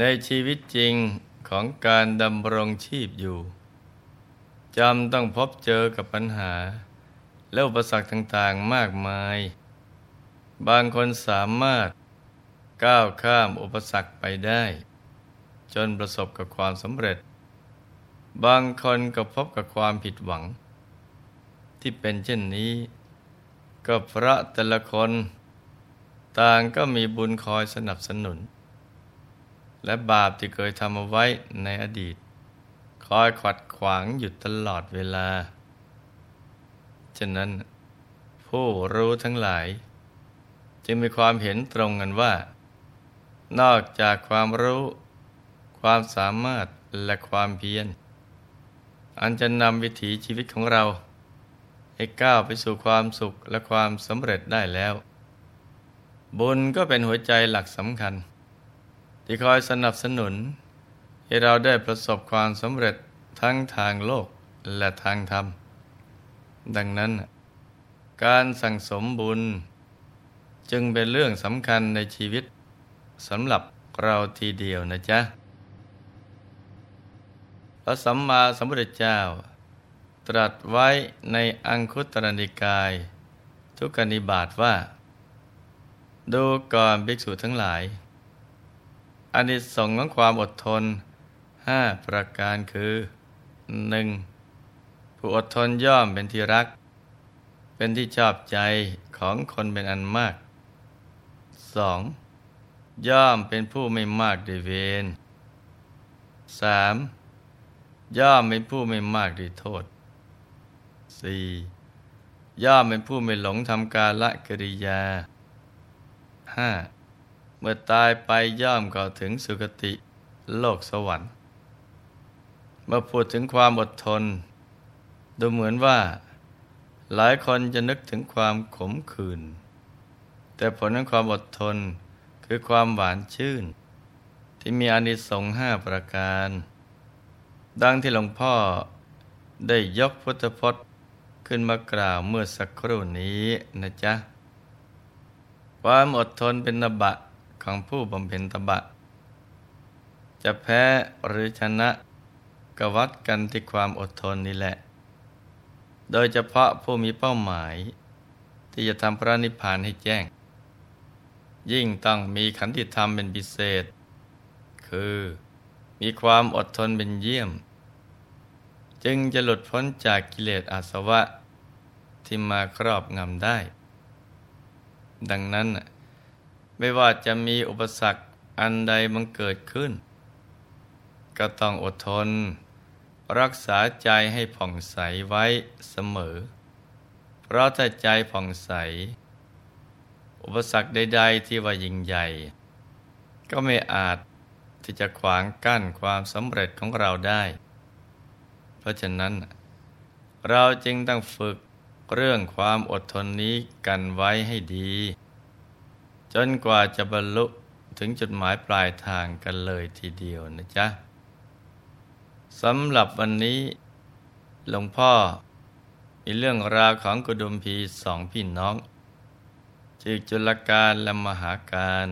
ในชีวิตจริงของการดำรงชีพอยู่จำต้องพบเจอกับปัญหา และอุปสรรคต่างๆมากมาย บางคนสามารถก้าวข้ามอุปสรรคไปได้ จนประสบกับความสำเร็จ บางคนก็พบกับความผิดหวัง ที่เป็นเช่นนี้ ก็พระแต่ละคน ต่างก็มีบุญคอยสนับสนุน และบาปที่เคยทำเอาไว้ในอดีต คอยขัดขวางอยู่ตลอดเวลา ฉะนั้น ผู้รู้ทั้งหลาย จึงมีความเห็นตรงกันว่า นอกจากความรู้ ความสามารถและความเพียรอันจะนำวิถีชีวิตของเรา ให้ก้าวไปสู่ความสุขและความสำเร็จได้แล้ว บุญก็เป็นหัวใจหลักสำคัญ ที่คอยสนับสนุน ให้เราได้ประสบความสำเร็จทั้งทางโลกและทางธรรม ดังนั้น การสั่งสมบุญ จึงเป็นเรื่องสำคัญในชีวิตสำหรับเราทีเดียวนะจ๊ะ พระสัมมาสัมพุทธเจ้า ตรัสไว้ในอังคุตรนิกาย ทุกนิบาตว่า ดูก่อนภิกษุทั้งหลาย อานิสงส์ของความอดทนห้าประการคือหนึ่งผู้อดทนย่อมเป็นที่รัก เป็นที่ชอบใจของคนเป็นอันมากสองย่อมเป็นผู้ไม่มากด้วยเวรสามย่อมเป็นผู้ไม่มากด้วยโทษสี่ย่อมเป็นผู้ไม่หลงทำกาละกิริยาห้า เมื่อตายไปย่อมเข้าถึงสุคติโลกสวรรค์ เมื่อพูดถึงความอดทน ดูเหมือนว่า หลายคนจะนึกถึงความขมขื่นแต่ผลของความอดทนคือความหวานชื่น ที่มีอนิสงส์ห้าประการ ดังที่หลวงพ่อได้ยกพุทธพจน์ขึ้นมากล่าวเมื่อสักครู่นี้นะจ๊ะ ความอดทนเป็นนบะ ของผู้บำเพ็ญตบะ จะแพ้หรือชนะกวัดกันที่ความอดทนนี่แหละ โดยเฉพาะผู้มีเป้าหมาย ที่จะทำพระนิพพานให้แจ้ง ยิ่งต้องมีขันติธรรมเป็นพิเศษ คือมีความอดทนเป็นเยี่ยม จึงจะหลุดพ้นจากกิเลสอาสวะที่มาครอบงำได้ ดังนั้น ไม่ว่าจะมีอุปสรรคอันใดมันเกิดขึ้น ก็ต้องอดทน รักษาใจให้ผ่องใสไว้เสมอ เพราะถ้าใจผ่องใส อุปสรรคใด ๆ ที่ว่ายิ่งใหญ่ ก็ไม่อาจที่จะขวางกั้นความสำเร็จของเราได้ เพราะฉะนั้น เราจึงต้องฝึกเรื่องความอดทนนี้กันไว้ให้ดี จนกว่าจะบรรลุถึงจุดหมายปลายทางกันเลยทีเดียวนะจ๊ะสำหรับวันนี้หลวงพ่อมีเรื่องราวของกุดุมพีสองพี่น้องจือจุลการและมหาการ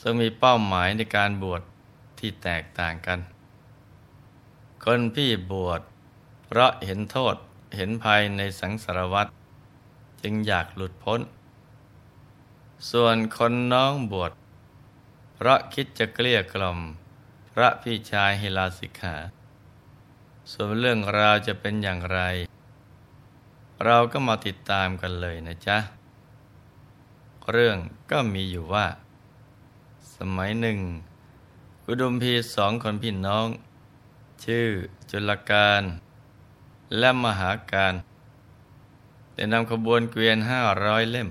ซึ่งมีเป้าหมายในการบวชที่แตกต่างกัน คนพี่บวชเพราะเห็นโทษเห็นภัยในสังสารวัฏจึงอยากหลุดพ้น ส่วนคนน้องบวชเพราะคิดจะเกลี้ยกล่อม พระพี่ชายให้ลาสิกขา ส่วนเรื่องราวจะเป็นอย่างไร เราก็มาติดตามกันเลยนะจ๊ะ เรื่องก็มีอยู่ว่า สมัยหนึ่งกุดุมพีสองคนพี่น้อง ชื่อจุลการ และมหาการได้นำขบวนเกวียนห้าร้อยเล่ม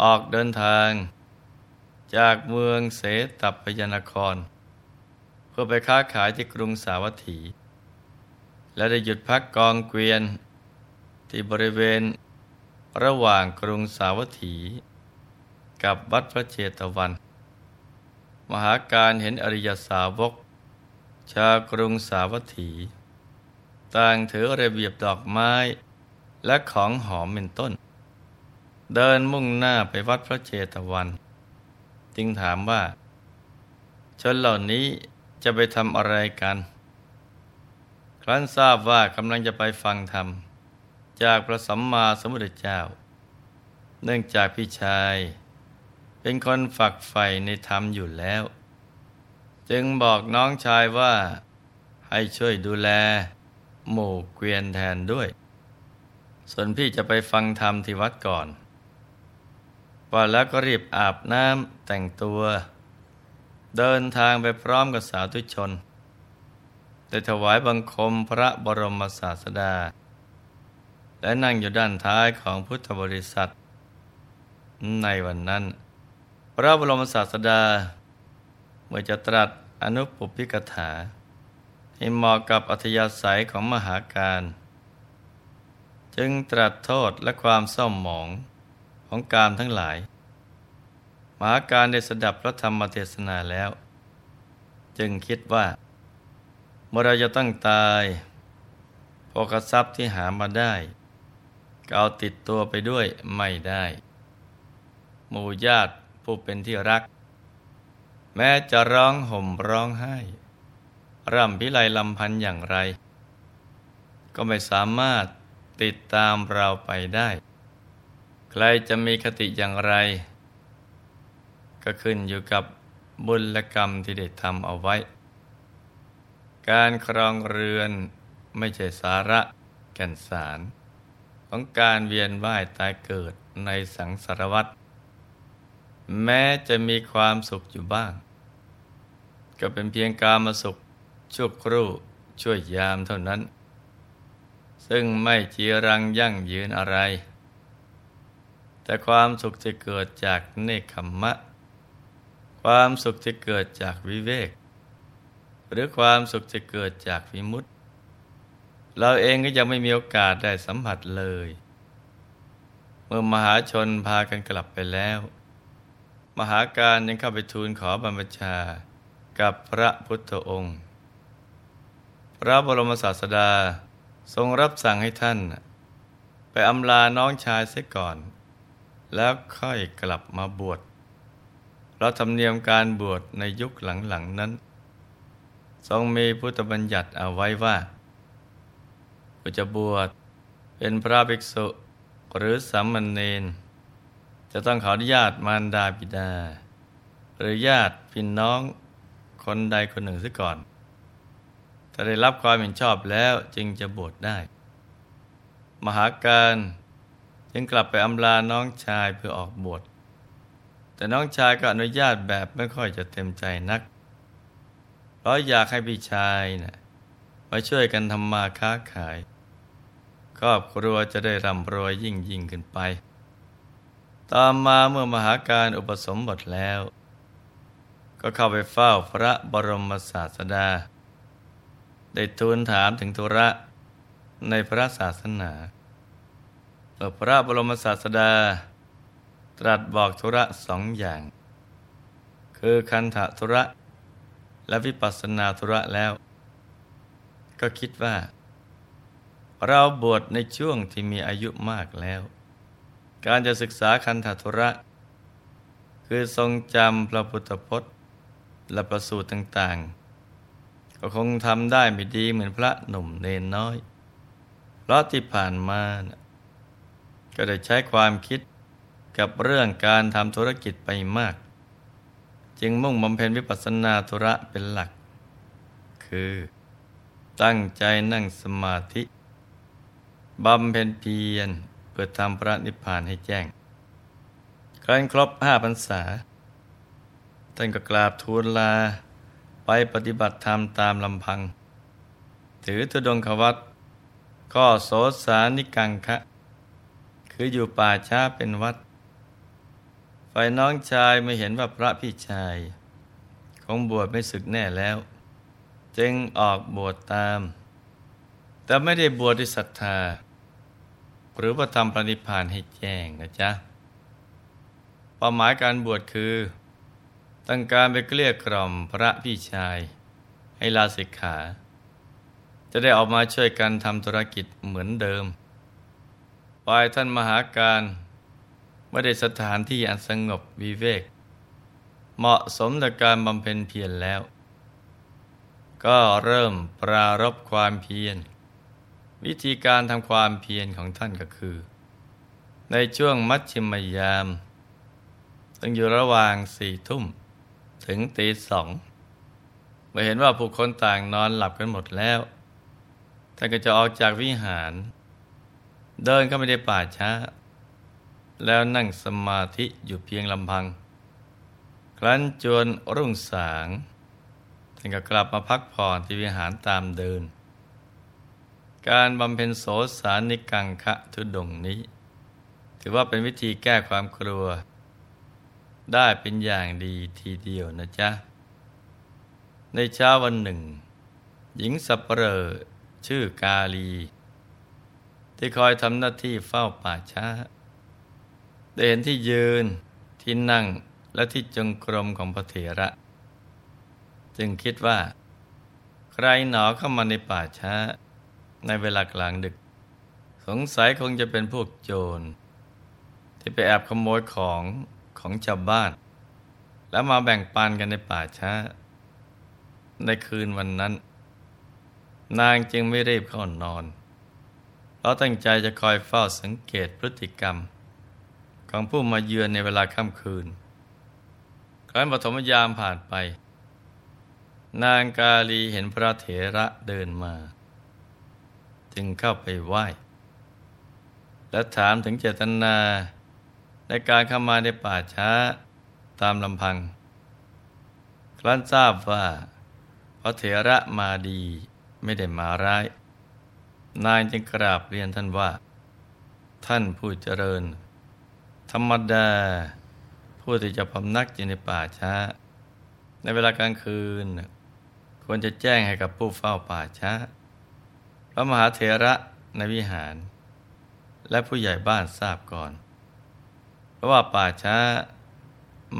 ออกเดินทาง จากเมืองเสตัพยนคร เพื่อไปค้าขายที่กรุงสาวัตถี และได้หยุดพักกองเกวียน ที่บริเวณระหว่างกรุงสาวัตถี กับวัดพระเจตวัน มหาการเห็นอริยสาวก ชาวกรุงสาวัตถี ต่างถือระเบียบดอกไม้และของหอมเป็นต้น เดินมุ่งหน้าไปวัดพระเจตวัน จึงถามว่าชชนเหล่านี้จะไปทำอะไรกัน ครั้นทราบว่ากำลังจะไปฟังธรรม จากพระสัมมาสัมพุทธเจ้า เนื่องจากพี่ชาย เป็นคนฝักใฝ่ในธรรมอยู่แล้ว จึงบอกน้องชายว่าให้ช่วยดูแล หมู่เกวียนแทนด้วย ส่วนพี่จะไปฟังธรรมที่วัดก่อน ว่าแล้วก็รีบอาบน้ำแต่งตัว เดินทางไปพร้อมกับสาวทุชนได้ถวายบังคมพระบรมศาสดา และนั่งอยู่ด้านท้ายของพุทธบริษัท ในวันนั้น พระบรมศาสดา เมื่อจะตรัสอนุปปิกถา ให้เหมาะกับอัธยาศัยของมหาการ จึงตรัสโทษและความเศร้าหมอง ของกามทั้งหลายมหาการได้สดับพระธรรมเทศนาแล้ว จึงคิดว่า เมื่อเราจะต้องตายโภคทรัพย์ที่หามาได้ก็เอาติดตัวไปด้วยไม่ได้ หมู่ญาติผู้เป็นที่รัก แม้จะร้องห่มร้องไห้ ร่ำพิไลลำพันอย่างไร ก็ไม่สามารถติดตามเราไปได้ ใครจะมีคติอย่างไร ก็ขึ้นอยู่กับบุญและกรรมที่ได้ทำเอาไว้ การครองเรือนไม่ใช่สาระแก่นสาร ของการเวียนว่ายตายเกิดในสังสารวัฏแม้จะมีความสุขอยู่บ้าง ก็เป็นเพียงการมาสุขชั่วครู่ช่วยยามเท่านั้น ซึ่งไม่จีรังยั่งยืนอะไร แต่ความสุขที่เกิดจากเนคขมมะ ความสุขที่เกิดจากวิเวก หรือความสุขที่เกิดจากวิมุตติ เราเองก็ยังไม่มีโอกาสได้สัมผัสเลย เมื่อมหาชนพากันกลับไปแล้ว มหาการยังเข้าไปทูลขอบรรพชากับพระพุทธองค์ พระบรมศาสดาทรงรับสั่งให้ท่าน ไปอำลาน้องชายเสียก่อน แล้วค่อยกลับมาบวชเพราะธรรมเนียมการบวชในยุคหลังๆนั้น ทรงมีพุทธบัญญัติเอาไว้ว่าผู้จะบวชเป็นพระภิกษุหรือสามเณรจะต้องขออนุญาตมารดาบิดา หรือญาติพี่น้องคนใดคนหนึ่งซะก่อน ถ้าได้รับความเห็นชอบแล้วจึงจะบวชได้ มหาการ จึงกลับไปอำลาน้องชายเพื่อออกบวชแต่น้องชายก็อนุญาตแบบไม่ค่อยจะเต็มใจนัก เพราะอยากให้พี่ชายนะ่ะมาช่วยกันทำมาค้าขาย ครอบครัวจะได้ร่ำรวยยิ่งยิ่งขึ้นไป ตามมาเมื่อมหาการอุปสมบทแล้ว ก็เข้าไปเฝ้าพระบรมศาสดา ได้ทูลถามถึงธุระในพระศาสนา พระบรมศาสดา ตรัสบอกธุระสองอย่าง คือคันธธุระ และวิปัสสนาธุระแล้ว ก็คิดว่า เราบวชในช่วงที่มีอายุมากแล้ว การจะศึกษาคันธธุระ คือทรงจำพระพุทธพจน์ และประสูตรต่างๆ ก็คงทำได้ไม่ดีเหมือนพระหนุ่มเนนน้อย เพราะที่ผ่านมานะ ก็ได้ใช้ความคิดกับเรื่องการทำธุรกิจไปมาก จึงมุ่งบำเพ็ญวิปัสสนาธุระเป็นหลัก คือ ตั้งใจนั่งสมาธิบำเพ็ญเพียรเพื่อทำพระนิพพานให้แจ้งครั้นครบห้าพรรษา ท่านก็กราบทูลลาไปปฏิบัติธรรมตามลำพัง ถือตุดงควัตก็โสสานิกังคะ คืออยู่ป่าช้าเป็นวัด ฝ่ายน้องชายไม่เห็นว่าพระพี่ชาย คงบวชไม่ศึกแน่แล้ว จึงออกบวชตาม แต่ไม่ได้บวชด้วยศรัทธา หรือว่าทำปฏิพานให้แจ้งนะจ๊ะเป้าหมายการบวชคือตั้งการไปเกลี้ยกล่อมพระพี่ชาย ให้ลาสิกขา จะได้ออกมาช่วยกันทำธุรกิจเหมือนเดิม ฝ่ายท่านมหาการไม่ได้สถานที่อันสงบวิเวก เหมาะสมต่อการบำเพ็ญเพียรแล้ว ก็เริ่มปรารบความเพียร วิธีการทำความเพียรของท่านก็คือ ในช่วงมัชชิมยามต้งอยู่ระหว่างสี่ทุ่ม ถึงตีสองเมื่อเห็นว่าผู้คนต่างนอนหลับกันหมดแล้ว ท่านก็จะออกจากวิหาร เดินเข้าไปในป่าช้า แล้วนั่งสมาธิอยู่เพียงลำพัง ครั้นจวนรุ่งสางท่านก็กลับมาพักผ่อนที่วิหารตามเดิน การบำเพ็ญโสสารนิกังคะทุดงนี้ ถือว่าเป็นวิธีแก้ความกลัว ได้เป็นอย่างดีทีเดียวนะจ๊ะ ในเช้าวันหนึ่ง หญิงสับเปลอชื่อกาลี ที่คอยทำหน้าที่เฝ้าป่าช้าได้เห็นที่ยืนที่นั่งและที่จงกรมของพระเถระ จึงคิดว่า ใครหนอเข้ามาในป่าช้า ในเวลากลางดึก สงสัยคงจะเป็นพวกโจร ที่ไปแอบขโมยของของชาวบ้าน แล้วมาแบ่งปันกันในป่าช้า ในคืนวันนั้น นางจึงไม่รีบเข้านอน เราตั้งใจจะคอยเฝ้าสังเกตพฤติกรรม ของผู้มาเยือนในเวลาค่ำคืน ครั้นปฐมยามผ่านไป นางกาลีเห็นพระเถระเดินมา จึงเข้าไปไหว้ และถามถึงเจตนาในการเข้ามาในป่าช้าตามลำพัง ครั้นทราบว่าพระเถระมาดีไม่ได้มาร้าย นายจึงกราบเรียนท่านว่า ท่านผู้เจริญ ธรรมดา ผู้ที่จะพำนักอยู่ในป่าช้า ในเวลากลางคืน ควรจะแจ้งให้กับผู้เฝ้าป่าช้า พระมหาเถระในวิหาร และผู้ใหญ่บ้านทราบก่อน เพราะว่าป่าช้า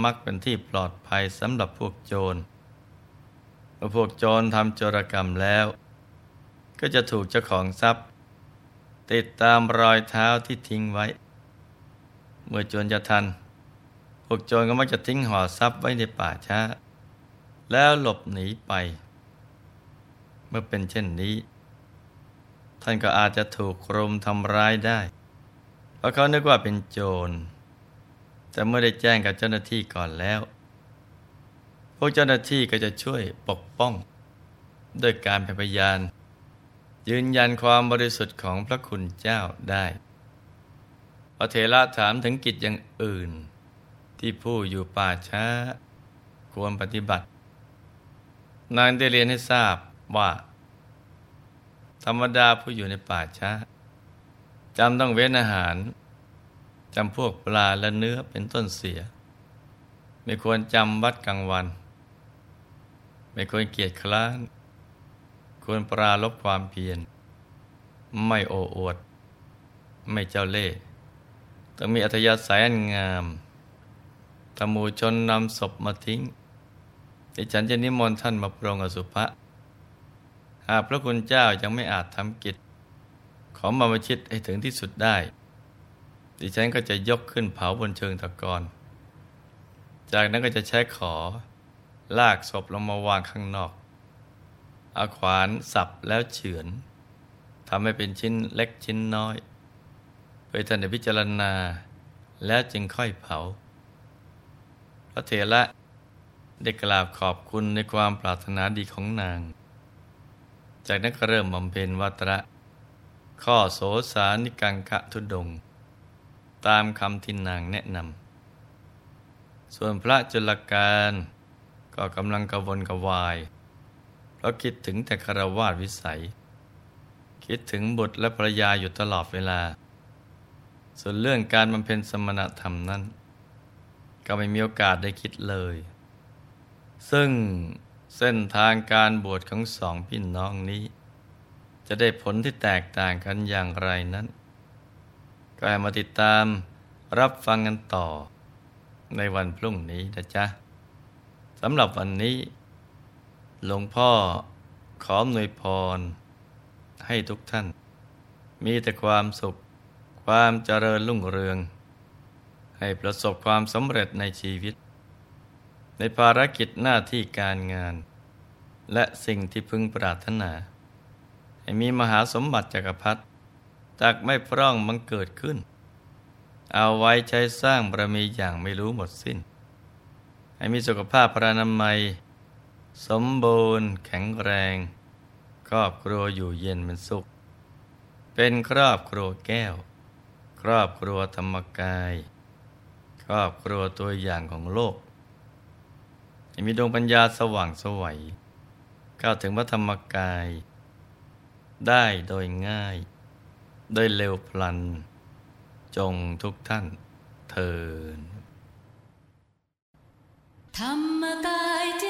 มักเป็นที่ปลอดภัยสำหรับพวกโจรเมื่อพวกโจรทำโจรกรรมแล้ว ก็จะถูกเจ้าของทรัพย์ ติดตามรอยเท้าที่ทิ้งไว้ เมื่อโจรจะทัน พวกโจรก็มักจะทิ้งห่อทรัพย์ไว้ในป่าช้า แล้วหลบหนีไป เมื่อเป็นเช่นนี้ ท่านก็อาจจะถูกรุมทำร้ายได้ เพราะเขานึกว่าเป็นโจร แต่เมื่อได้แจ้งกับเจ้าหน้าที่ก่อนแล้ว พวกเจ้าหน้าที่ก็จะช่วยปกป้อง ด้วยการเป็นพยาน ยืนยันความบริสุทธิ์ของพระคุณเจ้าได้พระเถระถามถึงกิจอย่างอื่น ที่ผู้อยู่ป่าช้า ควรปฏิบัติ นางได้เรียนให้ทราบว่า ธรรมดาผู้อยู่ในป่าช้าจำต้องเว้นอาหารจำพวกปลาและเนื้อเป็นต้นเสีย ไม่ควรจำวัดกลางวัน ไม่ควรเกียจคร้าน ควรปราลบความเพียร ไม่โอ้อวด ไม่เจ้าเล่ห์ต้องมีอัธยาศัยอันงามตมูชนนำศพมาทิ้งดิฉันจะนิมนต์ท่านมาปรงอสุภะหากพระคุณเจ้ายังไม่อาจทำกิจ ขอมามาชิดให้ถึงที่สุดได้ ดิฉันก็จะยกขึ้นเผาบนเชิงตะกอน จากนั้นก็จะใช้ขอ ลากศพลงมาวางข้างนอก เอาขวานสับแล้วเฉือนทำให้เป็นชิ้นเล็กชิ้นน้อยเพื่อท่านได้พิจารณาแล้วจึงค่อยเผา พระเถระได้กราบขอบคุณในความปรารถนาดีของนาง จากนั้นก็เริ่มบำเพ็ญวัตระ ข้อโสสานิกังคะทุดง ตามคำที่นางแนะนำ ส่วนพระจุลการก็กำลังกระวนกระวาย เพราะคิดถึงแต่คารวาสวิสัย คิดถึงบุตรและภรรยาอยู่ตลอดเวลา ส่วนเรื่องการบำเพ็ญสมณธรรมนั้น ก็ไม่มีโอกาสได้คิดเลย ซึ่งเส้นทางการบวชของสองพี่น้องนี้ จะได้ผลที่แตกต่างกันอย่างไรนั้น ก็มาติดตามรับฟังกันต่อในวันพรุ่งนี้นะจ๊ะสำหรับวันนี้ หลวงพ่อขอหน่วยพร ให้ทุกท่าน มีแต่ความสุข ความเจริญรุ่งเรือง ให้ประสบความสำเร็จในชีวิต ในภารกิจหน้าที่การงาน และสิ่งที่พึงปรารถนา ให้มีมหาสมบัติจักรพรรดิจากไม่พร่องมังเกิดขึ้น เอาไว้ใช้สร้างบารมีอย่างไม่รู้หมดสิ้น ให้มีสุขภาพพรานามัย สมบูรณ์แข็งแรง ครอบครัวอยู่เย็นเป็นสุข เป็นครอบครัวแก้ว ครอบครัวธรรมกาย ครอบครัวตัวอย่างของโลกมีดวงปัญญาสว่างสวัยเข้าถึงพระธรรมกาย ได้โดยง่าย โดยเร็วพลัน จงทุกท่านเทินธรรมกายเจ